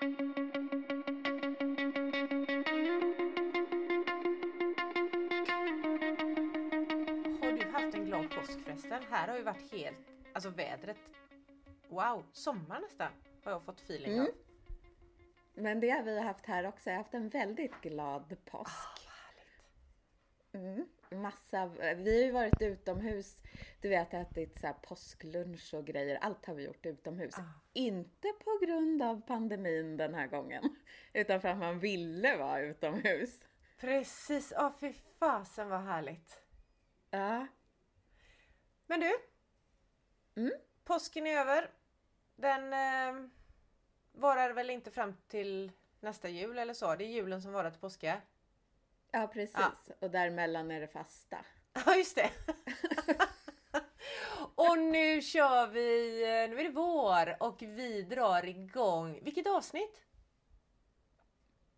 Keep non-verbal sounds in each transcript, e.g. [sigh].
Har du haft en glad påsk förresten? Här har ju varit helt, alltså vädret, wow, sommar nästan har jag fått feeling Mm. av. Men det har vi haft här också. Jag har haft en väldigt glad påsk. Ah, vad härligt. Mm. Massa, vi har ju varit utomhus. Du vet ätit så här påsklunch och grejer. Allt har vi gjort utomhus. Ah. Inte på grund av pandemin den här gången. [laughs] Utan för att man ville vara utomhus. Precis, ja fy fasen vad härligt. Ja. Men du, Mm. påsken är över. Den eh, varar väl inte fram till nästa jul eller så? Det är julen som varar till påska. Ja precis. Ja. Och däremellan är det fasta. [laughs] Ja just det. [laughs] och nu kör vi, nu är det vår och vi drar igång. Vilket avsnitt?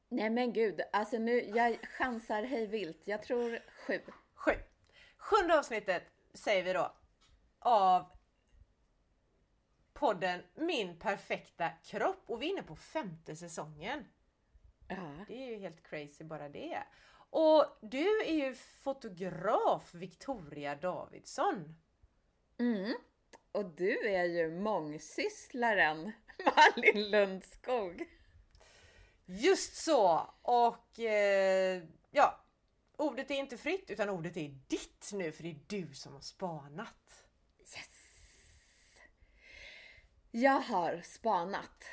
Nej men gud, alltså nu, jag chansar hej vilt. Jag tror sju. Sju. Sjunde avsnittet säger vi då av podden Min perfekta kropp och vi är inne på femte säsongen. Ja. Det är ju helt crazy bara det. Och du är ju fotograf Victoria Davidsson. Mm. Och du är ju mångsysslaren [laughs] Malin Lundskog. Just så! Och eh, ja, ordet är inte fritt utan ordet är ditt nu för det är du som har spanat. Yes! Jag har spanat.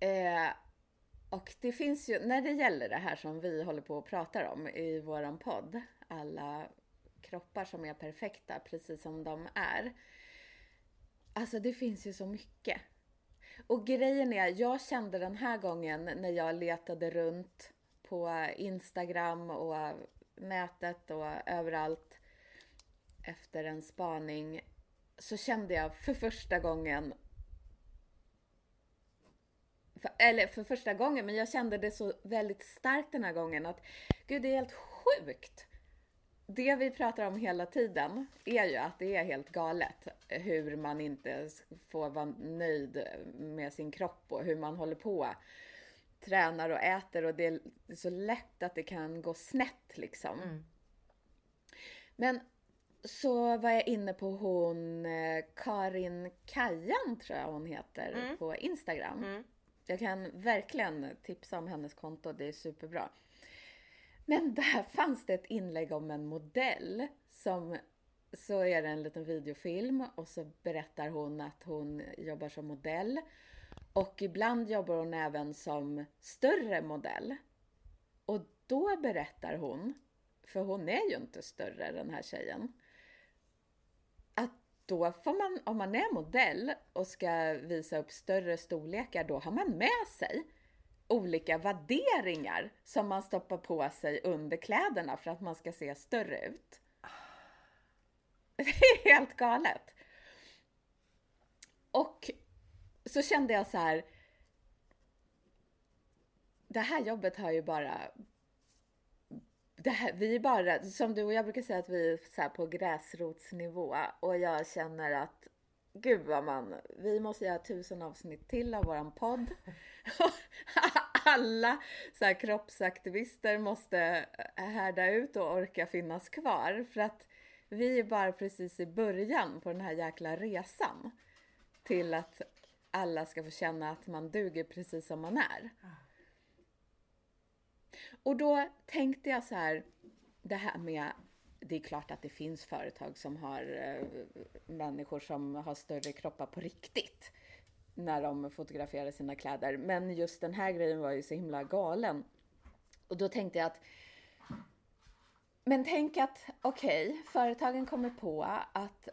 Eh, och det finns ju, när det gäller det här som vi håller på och pratar om i våran podd, alla kroppar som är perfekta precis som de är. Alltså det finns ju så mycket. Och grejen är, jag kände den här gången när jag letade runt på Instagram och nätet och överallt efter en spaning så kände jag för första gången för, eller för första gången, men jag kände det så väldigt starkt den här gången att gud, det är helt sjukt. Det vi pratar om hela tiden är ju att det är helt galet hur man inte får vara nöjd med sin kropp och hur man håller på. Tränar och äter och det är så lätt att det kan gå snett liksom. Mm. Men så var jag inne på hon eh, Karin Kajan tror jag hon heter Mm. på Instagram. Mm. Jag kan verkligen tipsa om hennes konto, det är superbra. Men där [laughs] fanns det ett inlägg om en modell som så är det en liten videofilm och så berättar hon att hon jobbar som modell och ibland jobbar hon även som större modell. Och då berättar hon, för hon är ju inte större den här tjejen, då får man, om man är modell och ska visa upp större storlekar, då har man med sig olika värderingar som man stoppar på sig under kläderna för att man ska se större ut. [laughs] Det är helt galet. Och så kände jag så här. Det här jobbet har ju bara här, vi är bara, som du och jag brukar säga att vi är så här på gräsrotsnivå och jag känner att gud vad man, vi måste göra tusen avsnitt till av våran podd. [laughs] Alla så här kroppsaktivister måste härda ut och orka finnas kvar för att vi är bara precis i början på den här jäkla resan till att alla ska få känna att man duger precis som man är. Ah. Och då tänkte jag så här, det här med, det är klart att det finns företag som har eh, människor som har större kroppar på riktigt när de fotograferar sina kläder. Men just den här grejen var ju så himla galen. Och då tänkte jag att, men tänk att okej, företagen kommer på att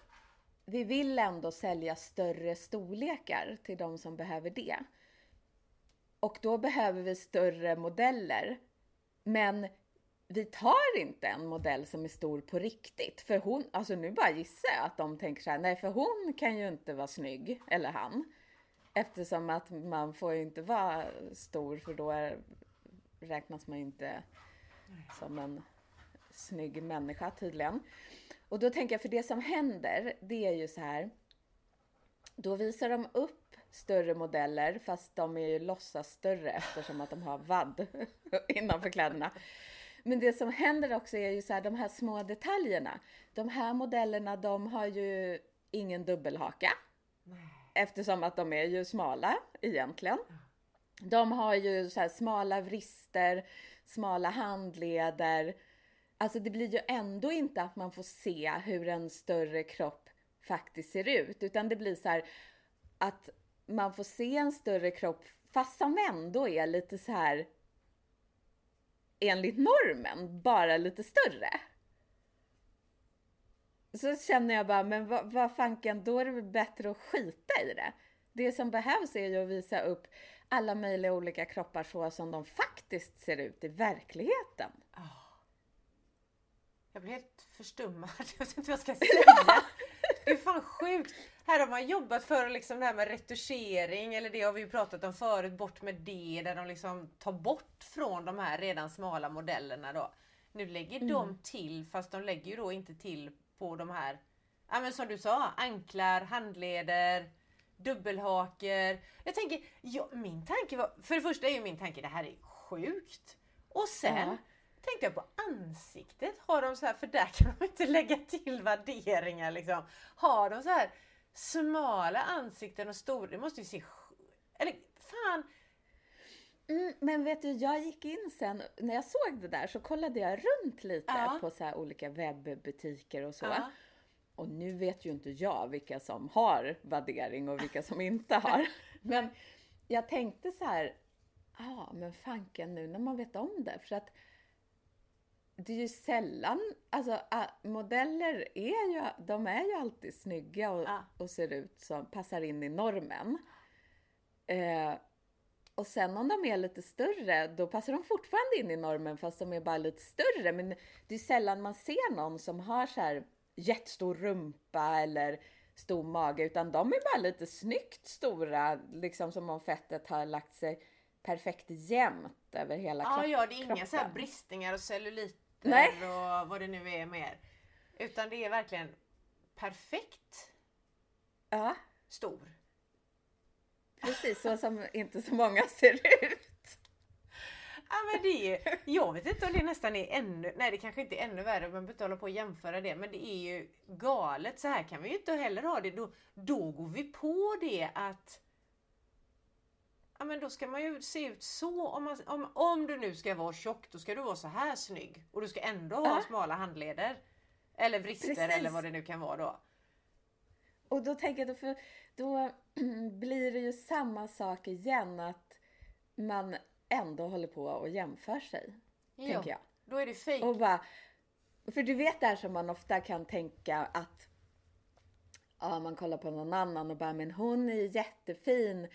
vi vill ändå sälja större storlekar till de som behöver det. Och då behöver vi större modeller. Men vi tar inte en modell som är stor på riktigt. För hon, alltså nu bara gissar jag att de tänker så här, nej för hon kan ju inte vara snygg, eller han. Eftersom att man får ju inte vara stor för då är, räknas man ju inte som en snygg människa tydligen. Och då tänker jag, för det som händer, det är ju så här. Då visar de upp större modeller fast de är ju låtsas större eftersom att de har vadd [laughs] innanför kläderna. Men det som händer också är ju så här, de här små detaljerna. De här modellerna de har ju ingen dubbelhaka. Eftersom att de är ju smala egentligen. De har ju så här smala vrister, smala handleder. Alltså det blir ju ändå inte att man får se hur en större kropp faktiskt ser ut. Utan det blir så här att man får se en större kropp fast som ändå är lite så här enligt normen, bara lite större. Så känner jag bara, men vad, vad fanken, då är det väl bättre att skita i det. Det som behövs är ju att visa upp alla möjliga olika kroppar så som de faktiskt ser ut i verkligheten. Jag blir helt förstummad. [laughs] Jag vet inte vad jag ska [laughs] säga. Det är fan sjukt. Här har man jobbat för liksom det här med retuschering eller det har vi ju pratat om förut. Bort med det där de liksom tar bort från de här redan smala modellerna då. Nu lägger mm. de till fast de lägger ju då inte till på de här, ja men som du sa, anklar, handleder, dubbelhaker. Jag tänker, ja, min tanke var, för det första är ju min tanke det här är sjukt. Och sen -huh tänkte jag på ansiktet. Har de så här, för där kan de inte [laughs] lägga till värderingar liksom. Har de så här smala ansikten och stora, det måste ju se... Eller fan! Mm, men vet du, jag gick in sen, när jag såg det där så kollade jag runt lite ja. på så olika webbutiker och så. Ja. Och nu vet ju inte jag vilka som har värdering och vilka som inte har. [laughs] Men jag tänkte så här, ja ah, men fanken nu när man vet om det. För att det är ju sällan, alltså modeller är ju, de är ju alltid snygga och, ja. och ser ut som, passar in i normen. Eh, och sen om de är lite större, då passar de fortfarande in i normen fast de är bara lite större. Men det är sällan man ser någon som har så här jättestor rumpa eller stor mage, utan de är bara lite snyggt stora, liksom som om fettet har lagt sig perfekt jämnt över hela ja, kroppen. Ja, det är inga så bristningar och celluliter Nej. och vad det nu är mer. Utan det är verkligen perfekt ja. stor. Precis så som inte så många ser ut. Ja men det är, jag vet inte om det nästan är ännu, nej det kanske inte är ännu värre, man behöver inte hålla på och jämföra det, men det är ju galet. Så här kan vi ju inte heller ha det. Då, då går vi på det att Ja men då ska man ju se ut så. Om, man, om, om du nu ska vara tjock då ska du vara så här snygg. Och du ska ändå ha äh. smala handleder. Eller vrister Precis. eller vad det nu kan vara då. Och då tänker jag, då, för, då [clears throat] blir det ju samma sak igen att man ändå håller på och jämför sig. Jo, tänker jag. Då är det fejk. Och bara, för du vet där som man ofta kan tänka att ja, man kollar på någon annan och bara, men hon är jättefin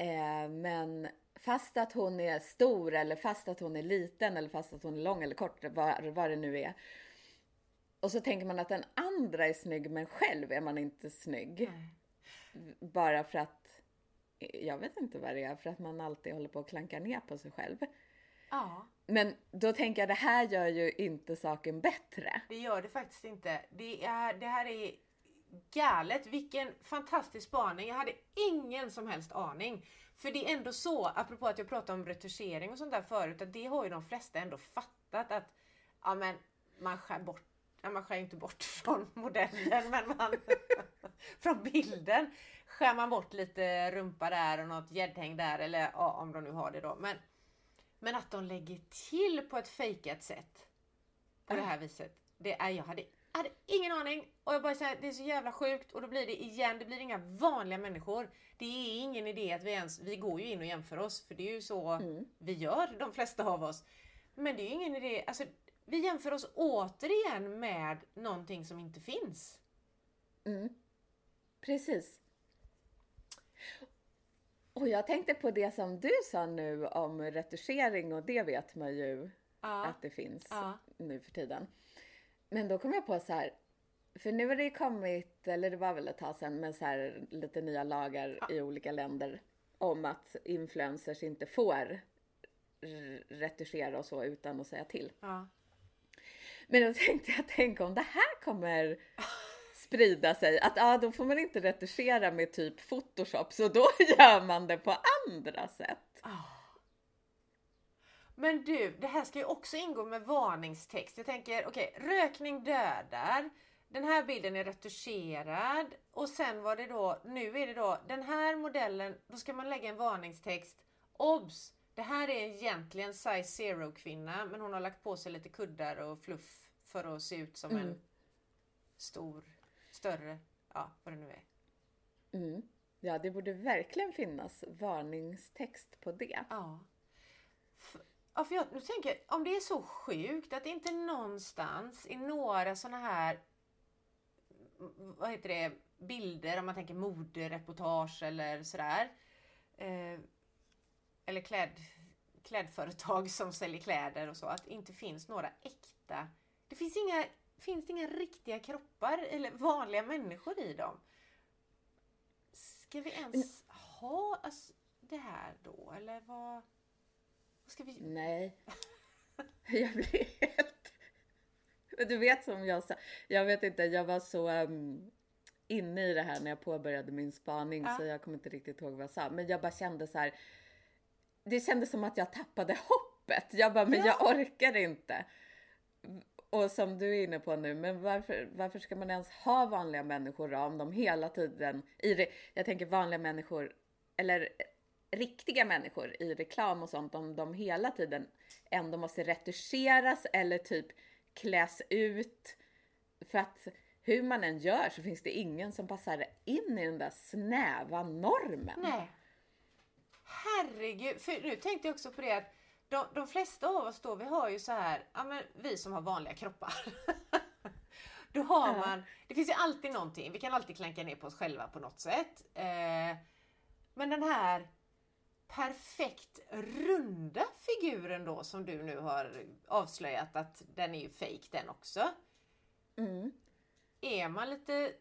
Eh, men fast att hon är stor eller fast att hon är liten eller fast att hon är lång eller kort, vad, vad det nu är. Och så tänker man att den andra är snygg men själv är man inte snygg. Nej. Bara för att, jag vet inte vad det är, för att man alltid håller på att klanka ner på sig själv. Ja. Men då tänker jag det här gör ju inte saken bättre. Det gör det faktiskt inte. Det, är, det här är galet. Vilken fantastisk spaning. Jag hade ingen som helst aning. För det är ändå så, apropå att jag pratade om retuschering och sånt där förut, att det har ju de flesta ändå fattat att ja, men man skär bort Ja, man skär inte bort [laughs] från modellen men man [laughs] från bilden skär man bort lite rumpa där och något gäddhäng där eller ja, om de nu har det då. Men, men att de lägger till på ett fejkat sätt på det här viset. Det är, jag hade jag hade ingen aning och jag bara säger det är så jävla sjukt och då blir det igen, det blir inga vanliga människor. Det är ingen idé att vi ens, vi går ju in och jämför oss för det är ju så mm. vi gör de flesta av oss. Men det är ju ingen idé, alltså vi jämför oss återigen med någonting som inte finns. Mm. Precis. Och jag tänkte på det som du sa nu om retuschering och det vet man ju ja. att det finns ja. nu för tiden. Men då kom jag på så här, för nu har det kommit, eller det var väl ett tag sedan, med så här lite nya lagar ja. i olika länder om att influencers inte får retuschera och så utan att säga till. Ja. Men då tänkte jag, tänk om det här kommer sprida sig att ah, då får man inte retuschera med typ Photoshop så då [laughs] gör man det på andra sätt. Oh. Men du, det här ska ju också ingå med varningstext. Jag tänker, okej, okay, rökning dödar. Den här bilden är retuscherad och sen var det då, nu är det då den här modellen, då ska man lägga en varningstext. Obs! Det här är egentligen size zero kvinna men hon har lagt på sig lite kuddar och fluff för att se ut som mm. en stor, större, ja vad det nu är. Mm. Ja, det borde verkligen finnas varningstext på det. Ja. Ja, för jag nu tänker, om det är så sjukt att inte någonstans i några sådana här vad heter det, bilder om man tänker modereportage eller sådär. Eh, eller kläd, klädföretag [laughs] som säljer kläder och så. Att det inte finns några äkta. Det finns inga, finns det inga riktiga kroppar eller vanliga människor i dem. Ska vi ens ha alltså, det här då eller vad? Ska vi... Nej. [laughs] Jag blir helt... Du vet som jag sa, jag vet inte, jag var så um, inne i det här när jag påbörjade min spaning ja. så jag kommer inte riktigt ihåg vad jag sa. Men jag bara kände så här. Det kändes som att jag tappade hoppet. Jag bara, men ja. jag orkar inte. Och som du är inne på nu, men varför, varför ska man ens ha vanliga människor om de hela tiden, i det, jag tänker vanliga människor, eller riktiga människor i reklam och sånt, om de hela tiden ändå måste retuscheras eller typ kläs ut. För att hur man än gör så finns det ingen som passar in i den där snäva normen. Nej. Herregud, för nu tänkte jag också på det att de, de flesta av oss då, vi har ju så här, ja men vi som har vanliga kroppar. [laughs] då har man, det finns ju alltid någonting, vi kan alltid klanka ner på oss själva på något sätt. Eh, men den här perfekt runda figuren då som du nu har avslöjat att den är ju fake den också. Mm. Är man lite...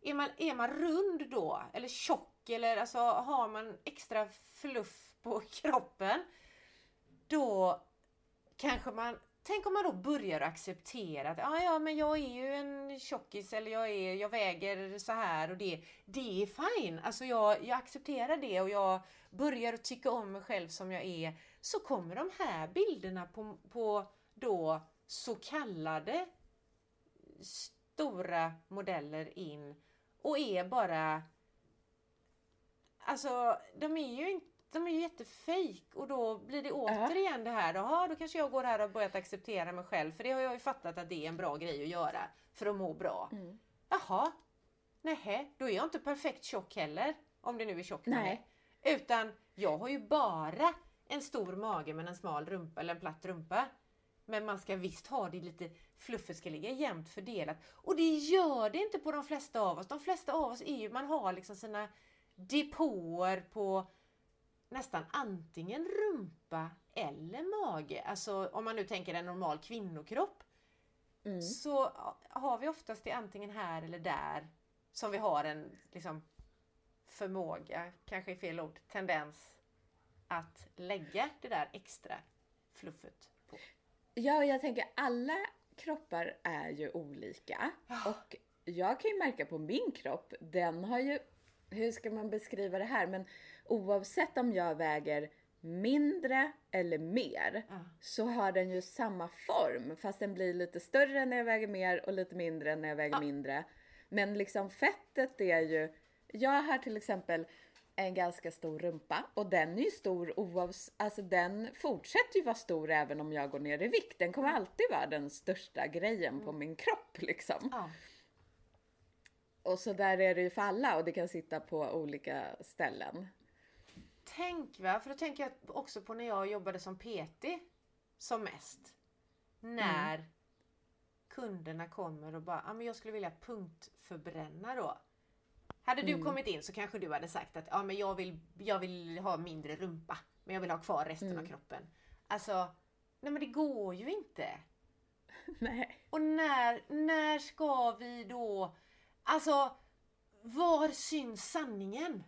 är, man, är man rund då? Eller tjock? Eller alltså har man extra fluff på [laughs] kroppen? Då kanske man Tänk om man då börjar acceptera att ah, ja, men jag är ju en tjockis eller jag, är, jag väger så här och det, det är fine. Alltså jag, jag accepterar det och jag börjar att tycka om mig själv som jag är. Så kommer de här bilderna på, på då så kallade stora modeller in och är bara Alltså de är ju inte de är ju jättefejk och då blir det återigen det här, jaha då kanske jag går här och börjat acceptera mig själv för det har jag ju fattat att det är en bra grej att göra för att må bra. Mm. Jaha, nej, då är jag inte perfekt tjock heller om det nu är tjock nej. Utan jag har ju bara en stor mage med en smal rumpa eller en platt rumpa. Men man ska visst ha det lite, fluffet ska ligga jämnt fördelat. Och det gör det inte på de flesta av oss. De flesta av oss är ju, man har liksom sina depåer på nästan antingen rumpa eller mage. Alltså om man nu tänker en normal kvinnokropp. Mm. Så har vi oftast det antingen här eller där som vi har en liksom, förmåga, kanske är fel ord, tendens att lägga det där extra fluffet på. Ja, jag tänker alla kroppar är ju olika och jag kan ju märka på min kropp, den har ju, hur ska man beskriva det här, men oavsett om jag väger mindre eller mer ja. så har den ju samma form fast den blir lite större när jag väger mer och lite mindre när jag väger ja. mindre. Men liksom fettet är ju, jag har till exempel en ganska stor rumpa och den är ju stor oavsett, alltså den fortsätter ju vara stor även om jag går ner i vikt. Den kommer alltid vara den största grejen mm. på min kropp liksom. Ja. Och så där är det ju för alla och det kan sitta på olika ställen tänk va, för då tänker jag också på när jag jobbade som PT som mest. När mm. kunderna kommer och bara, ja men jag skulle vilja punktförbränna då. Hade du mm. kommit in så kanske du hade sagt att ja, men jag, vill, jag vill ha mindre rumpa men jag vill ha kvar resten mm. av kroppen. Alltså, nej men det går ju inte. [laughs] nej. Och när, när ska vi då, alltså var syns sanningen?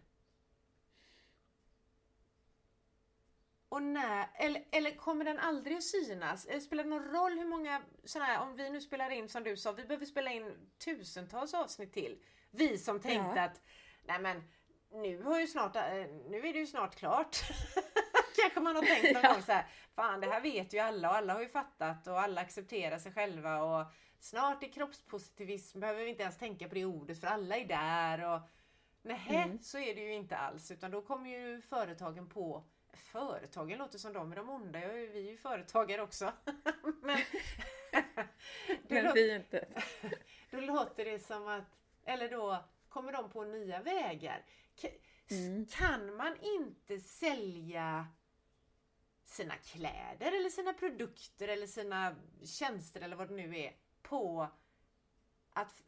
Och när, eller, eller kommer den aldrig att synas? Eller spelar det någon roll hur många sådana här, om vi nu spelar in som du sa, vi behöver spela in tusentals avsnitt till. Vi som tänkte Ja. att, nej men nu, har ju snart, eh, nu är det ju snart klart. [laughs] Kanske man har tänkt någon [laughs] Ja. gång så här, fan det här vet ju alla och alla har ju fattat och alla accepterar sig själva och snart är kroppspositivism, behöver vi inte ens tänka på det ordet för alla är där och Nej, Mm. så är det ju inte alls utan då kommer ju företagen på Företagen låter som de är de onda, vi är ju företagare också. [laughs] Men, [laughs] Men låter, vi är inte... [laughs] då låter det som att, eller då kommer de på nya vägar. Mm. Kan man inte sälja sina kläder eller sina produkter eller sina tjänster eller vad det nu är på att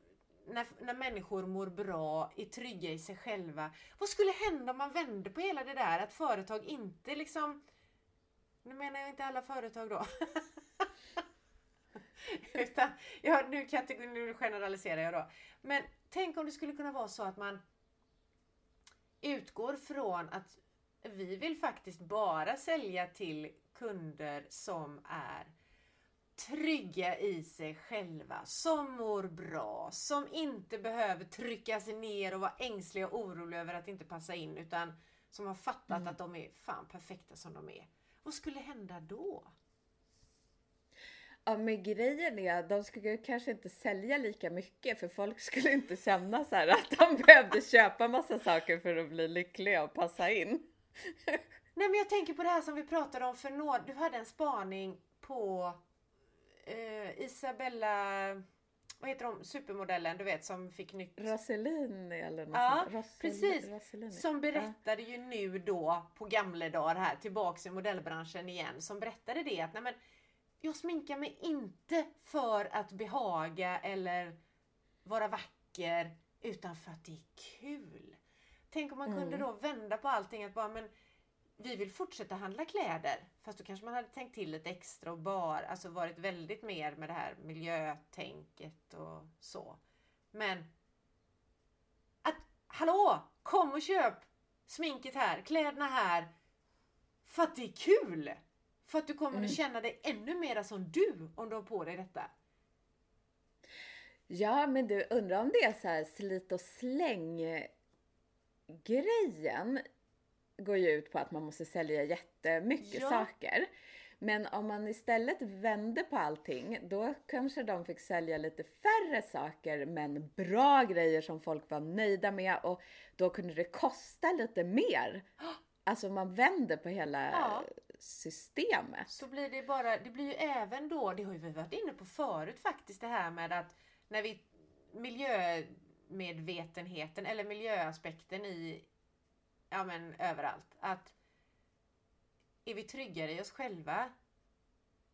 när, när människor mår bra, är trygga i sig själva. Vad skulle hända om man vände på hela det där att företag inte liksom nu menar jag inte alla företag då. [laughs] Utan, ja, nu, nu generaliserar jag då. Men tänk om det skulle kunna vara så att man utgår från att vi vill faktiskt bara sälja till kunder som är trygga i sig själva, som mår bra, som inte behöver trycka sig ner och vara ängsliga och oroliga över att inte passa in utan som har fattat att de är fan perfekta som de är. Vad skulle hända då? Ja men grejen är att de skulle kanske inte sälja lika mycket för folk skulle inte känna så här att de behövde köpa massa saker för att bli lyckliga och passa in. Nej men jag tänker på det här som vi pratade om för några, du hade en spaning på eh, Isabella, vad heter de, supermodellen du vet som fick nytt Rossellini eller något Ja. Rossell- precis. Rossellini. Som berättade ju nu då på gamla dagar här tillbaks i modellbranschen igen. Som berättade det att nej men, jag sminkar mig inte för att behaga eller vara vacker utan för att det är kul. Tänk om man kunde Mm. då vända på allting att bara men vi vill fortsätta handla kläder. Fast då kanske man hade tänkt till lite extra och bara, alltså varit väldigt mer med det här miljötänket och så. Men att hallå, kom och köp sminket här, kläderna här. För att det är kul! För att du kommer Mm. att känna dig ännu mera som du om du har på dig detta. Ja, men du undrar om det är så här slit och släng grejen går ju ut på att man måste sälja jättemycket Ja. saker. Men om man istället vände på allting, då kanske de fick sälja lite färre saker men bra grejer som folk var nöjda med och då kunde det kosta lite mer. Alltså man vänder på hela Ja. systemet. Så blir det bara, det blir ju även då, det har ju vi varit inne på förut faktiskt det här med att när vi miljömedvetenheten eller miljöaspekten i ja men överallt att är vi tryggare i oss själva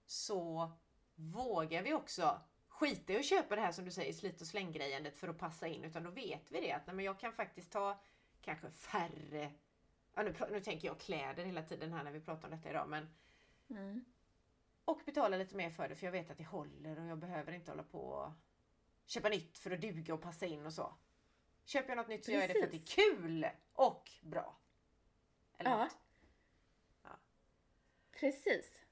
så vågar vi också skita i att köpa det här som du säger slit och slänggrejandet för att passa in utan då vet vi det att nej, men jag kan faktiskt ta kanske färre ja, nu, nu tänker jag kläder hela tiden här när vi pratar om detta idag men Mm. och betala lite mer för det för jag vet att det håller och jag behöver inte hålla på och köpa nytt för att duga och passa in och så. Köper jag något nytt så gör jag det för att det är kul och bra. Eller Ja. något. Precis.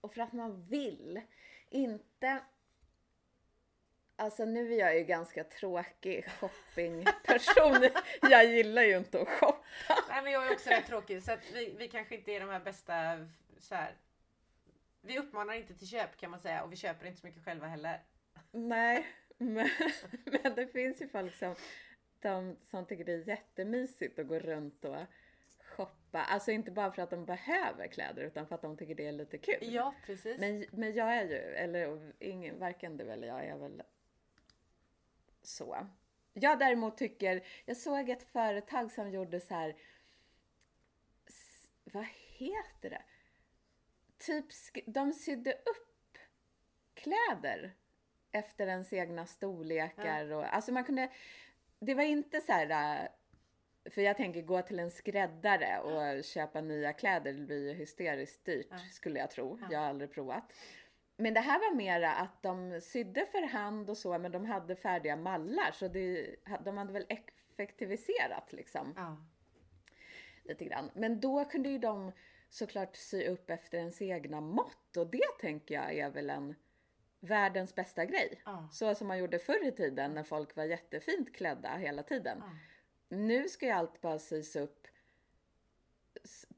Och för att man vill. Inte... Alltså nu är jag ju ganska tråkig shoppingperson. [laughs] jag gillar ju inte att shoppa. Nej men jag är också rätt tråkig så att vi, vi kanske inte är de här bästa så här. Vi uppmanar inte till köp kan man säga och vi köper inte så mycket själva heller. Nej, men, [laughs] men det finns ju folk som, de, som tycker det är jättemysigt att gå runt och shoppa. Alltså inte bara för att de behöver kläder utan för att de tycker det är lite kul. Ja precis. Men, men jag är ju, eller ingen, varken du eller jag är väl så. Jag däremot tycker, jag såg ett företag som gjorde så här. vad heter det? Typ, de sydde upp kläder efter ens egna storlekar och alltså man kunde, det var inte så här äh, för jag tänker gå till en skräddare och köpa nya kläder, det blir ju hysteriskt dyrt Ja. skulle jag tro. Ja. Jag har aldrig provat. Men det här var mera att de sydde för hand och så, men de hade färdiga mallar så det, de hade väl effektiviserat liksom Ja. lite grann. Men då kunde ju de såklart sy upp efter ens egna mått och det tänker jag är väl en världens bästa grej. Ja. Så som man gjorde förr i tiden när folk var jättefint klädda hela tiden. Ja. Nu ska ju allt bara sys upp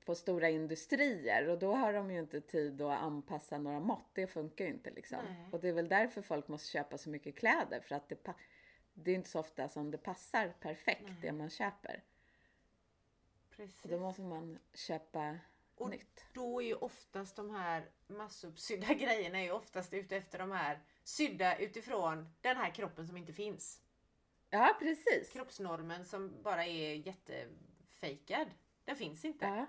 på stora industrier och då har de ju inte tid att anpassa några mått. Det funkar ju inte liksom. Nej. Och det är väl därför folk måste köpa så mycket kläder för att det, det är inte så ofta som det passar perfekt det man köper. Precis. Och då måste man köpa Och nytt. då är ju oftast de här massuppsydda [laughs] grejerna är ju oftast ute efter de här sydda utifrån den här kroppen som inte finns. Ja, precis. Kroppsnormen som bara är jättefejkad. Den finns inte. Ja.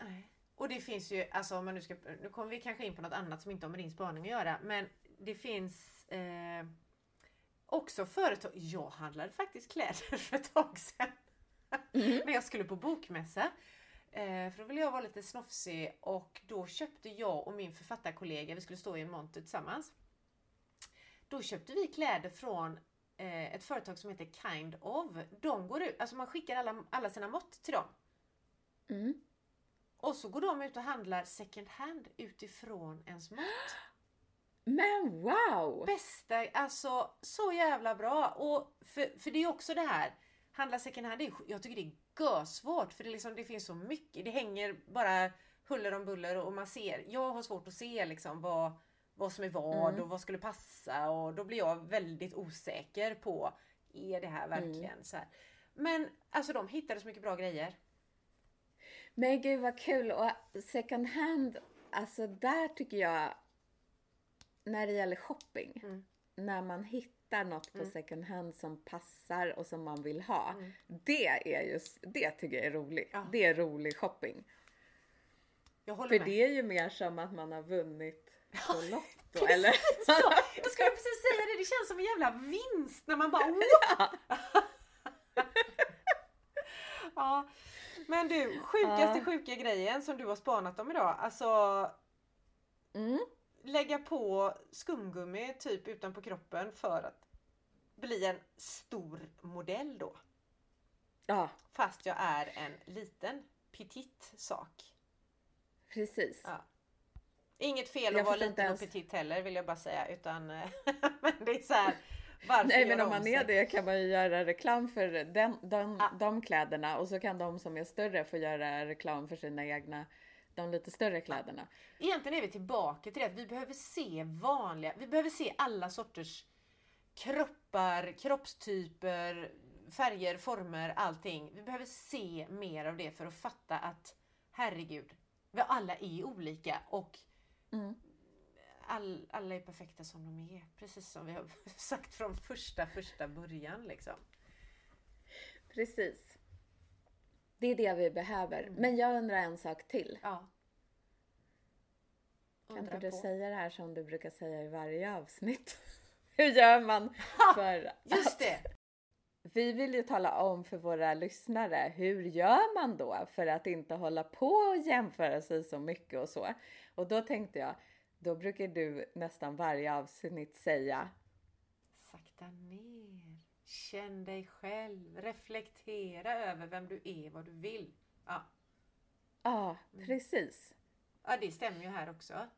Nej. Och det finns ju, alltså om man nu ska, nu kommer vi kanske in på något annat som inte har med din spaning att göra, men det finns eh, också företag, jag handlade faktiskt kläder [laughs] för ett tag sedan. När jag skulle på bokmässa. Eh, för då ville jag vara lite snofsig och då köpte jag och min författarkollega, vi skulle stå i en monter tillsammans. Då köpte vi kläder från eh, ett företag som heter Kind of. De går ut, alltså man skickar alla, alla sina mått till dem. Mm. Och så går de ut och handlar second hand utifrån ens mått. Men wow! Bästa, alltså så jävla bra. Och för, för det är också det här, handla second hand, det är, jag tycker det är görsvårt för det, liksom, det finns så mycket, det hänger bara huller om buller och man ser, jag har svårt att se liksom vad, vad som är vad Mm. och vad skulle passa och då blir jag väldigt osäker på, är det här verkligen så här? Men alltså de hittade så mycket bra grejer. Men gud vad kul! Och second hand, alltså där tycker jag, när det gäller shopping, Mm. när man hittar något på second hand som passar och som man vill ha. Mm. Det är just, det tycker jag är roligt. Ja. Det är rolig shopping. För med. det är ju mer som att man har vunnit på Lotto eller? Så, [laughs] jag skulle precis säga det, det känns som en jävla vinst när man bara [laughs] wow! [laughs] ja. Men du, sjukaste Ja. sjuka grejen som du har spanat om idag. Alltså Mm. Lägga på skumgummi typ utanpå kroppen för att bli en stor modell då. Ja, Fast jag är en liten petit sak. precis. Ja. Inget fel Jag att vara liten och petit heller vill jag bara säga. Utan, [laughs] men det är så här, varför Nej men om man sig? är det kan man ju göra reklam för den, de, Ja. de kläderna och så kan de som är större få göra reklam för sina egna, de lite större kläderna. Egentligen är vi tillbaka till det att vi behöver se vanliga, vi behöver se alla sorters kroppar, kroppstyper, färger, former, allting. Vi behöver se mer av det för att fatta att herregud, vi alla är olika och Mm. all, alla är perfekta som de är. Precis som vi har [laughs] sagt från första, första början liksom. Precis. Det är det vi behöver. Mm. Men jag undrar en sak till. Ja. Kan inte du på. säga det här som du brukar säga i varje avsnitt? [laughs] Hur gör man [laughs] för Just det! Vi vill ju tala om för våra lyssnare, hur gör man då för att inte hålla på och jämföra sig så mycket och så? Och då tänkte jag, då brukar du nästan varje avsnitt säga Sakta ner. Känn dig själv. Reflektera över vem du är, vad du vill. Ja, Ja, Mm. precis. ja det stämmer ju här också.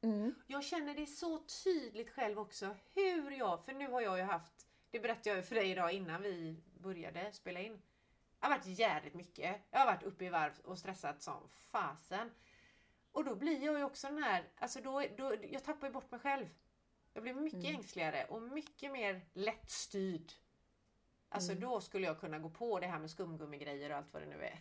Mm. Jag känner det så tydligt själv också hur jag, för nu har jag ju haft, det berättade jag ju för dig idag innan vi började spela in. Jag har varit jävligt mycket. Jag har varit uppe i varv och stressat som fasen. Och då blir jag ju också den här, alltså då, då jag tappar ju bort mig själv. Jag blir mycket Mm. ängsligare och mycket mer lättstyrd. Alltså Mm. då skulle jag kunna gå på det här med skumgummigrejer och allt vad det nu är.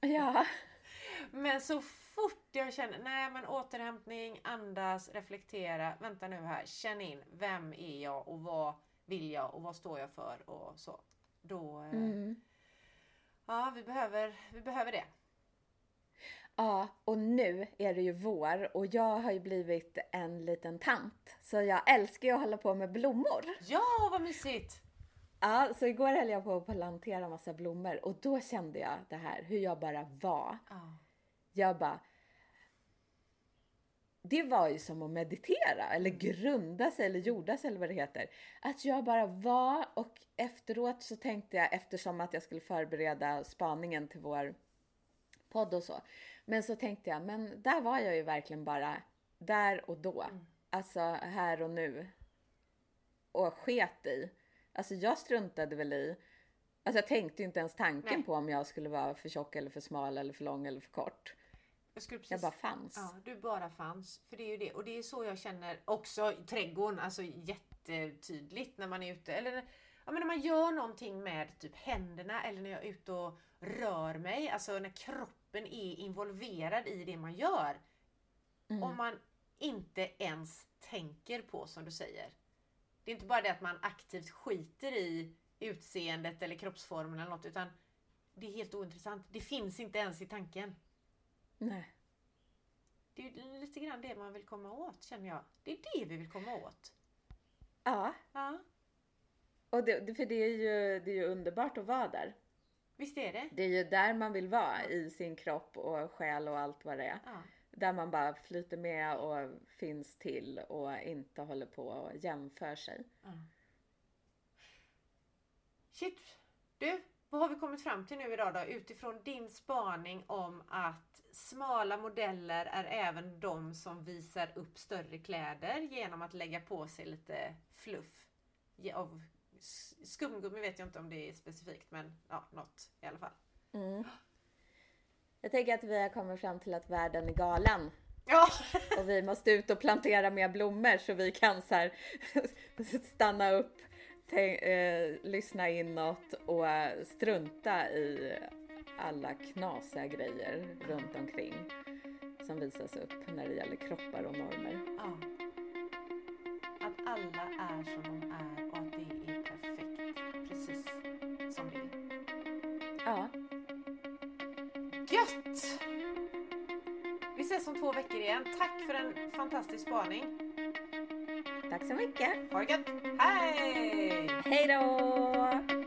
[laughs] Ja, [laughs] Men så fort jag känner, nej men återhämtning, andas, reflektera, vänta nu här, känn in, vem är jag och vad vill jag och vad står jag för och så. Då, eh, mm. ja vi behöver, vi behöver det. Ja, och nu är det ju vår och jag har ju blivit en liten tant. Så jag älskar ju att hålla på med blommor. Ja vad mysigt! Ja, så igår höll jag på att plantera massa blommor och då kände jag det här, hur jag bara var. Ja. Jag bara... Det var ju som att meditera eller grunda sig eller jorda sig eller vad det heter. Att jag bara var och efteråt så tänkte jag eftersom att jag skulle förbereda spaningen till vår podd och så. Men så tänkte jag, men där var jag ju verkligen bara där och då. Mm. Alltså här och nu. Och sket i. Alltså jag struntade väl i. Alltså jag tänkte inte ens tanken Nej. på om jag skulle vara för tjock eller för smal eller för lång eller för kort. Jag, skulle precis, Jag bara fanns. Ja, du bara fanns. För det är ju det. Och det är så jag känner också i trädgården. Alltså jättetydligt när man är ute. Eller ja, men när man gör någonting med typ händerna eller när jag är ute och rör mig. Alltså när kroppen är involverad i det man gör. Mm. Om man inte ens tänker på som du säger. Det är inte bara det att man aktivt skiter i utseendet eller kroppsformen eller något utan det är helt ointressant. Det finns inte ens i tanken. Nej. Det är lite grann det man vill komma åt känner jag. Det är det vi vill komma åt. Ja, Ja, och det- för det är, ju, det är ju underbart att vara där. Visst är det? Det är ju där man vill vara i sin kropp och själ och allt vad det är. Ja. Där man bara flyter med och finns till och inte håller på och jämför sig. ja. Shit! Du, vad har vi kommit fram till nu idag då utifrån din spaning om att smala modeller är även de som visar upp större kläder genom att lägga på sig lite fluff. Av skumgummi vet jag inte om det är specifikt men ja, något i alla fall. Jag tänker att vi har kommit fram till att världen är galen. Ja! Och vi måste ut och plantera mer blommor så vi kan så här [laughs] stanna upp, tänk, eh, lyssna inåt och eh, strunta i alla knasiga grejer runt omkring som visas upp när det gäller kroppar och normer. Ja. Att alla är som de är Ja, Gött! Vi ses om två veckor igen. Tack för en fantastisk spaning. tack så mycket. Ha det gött! Hej! Hej då!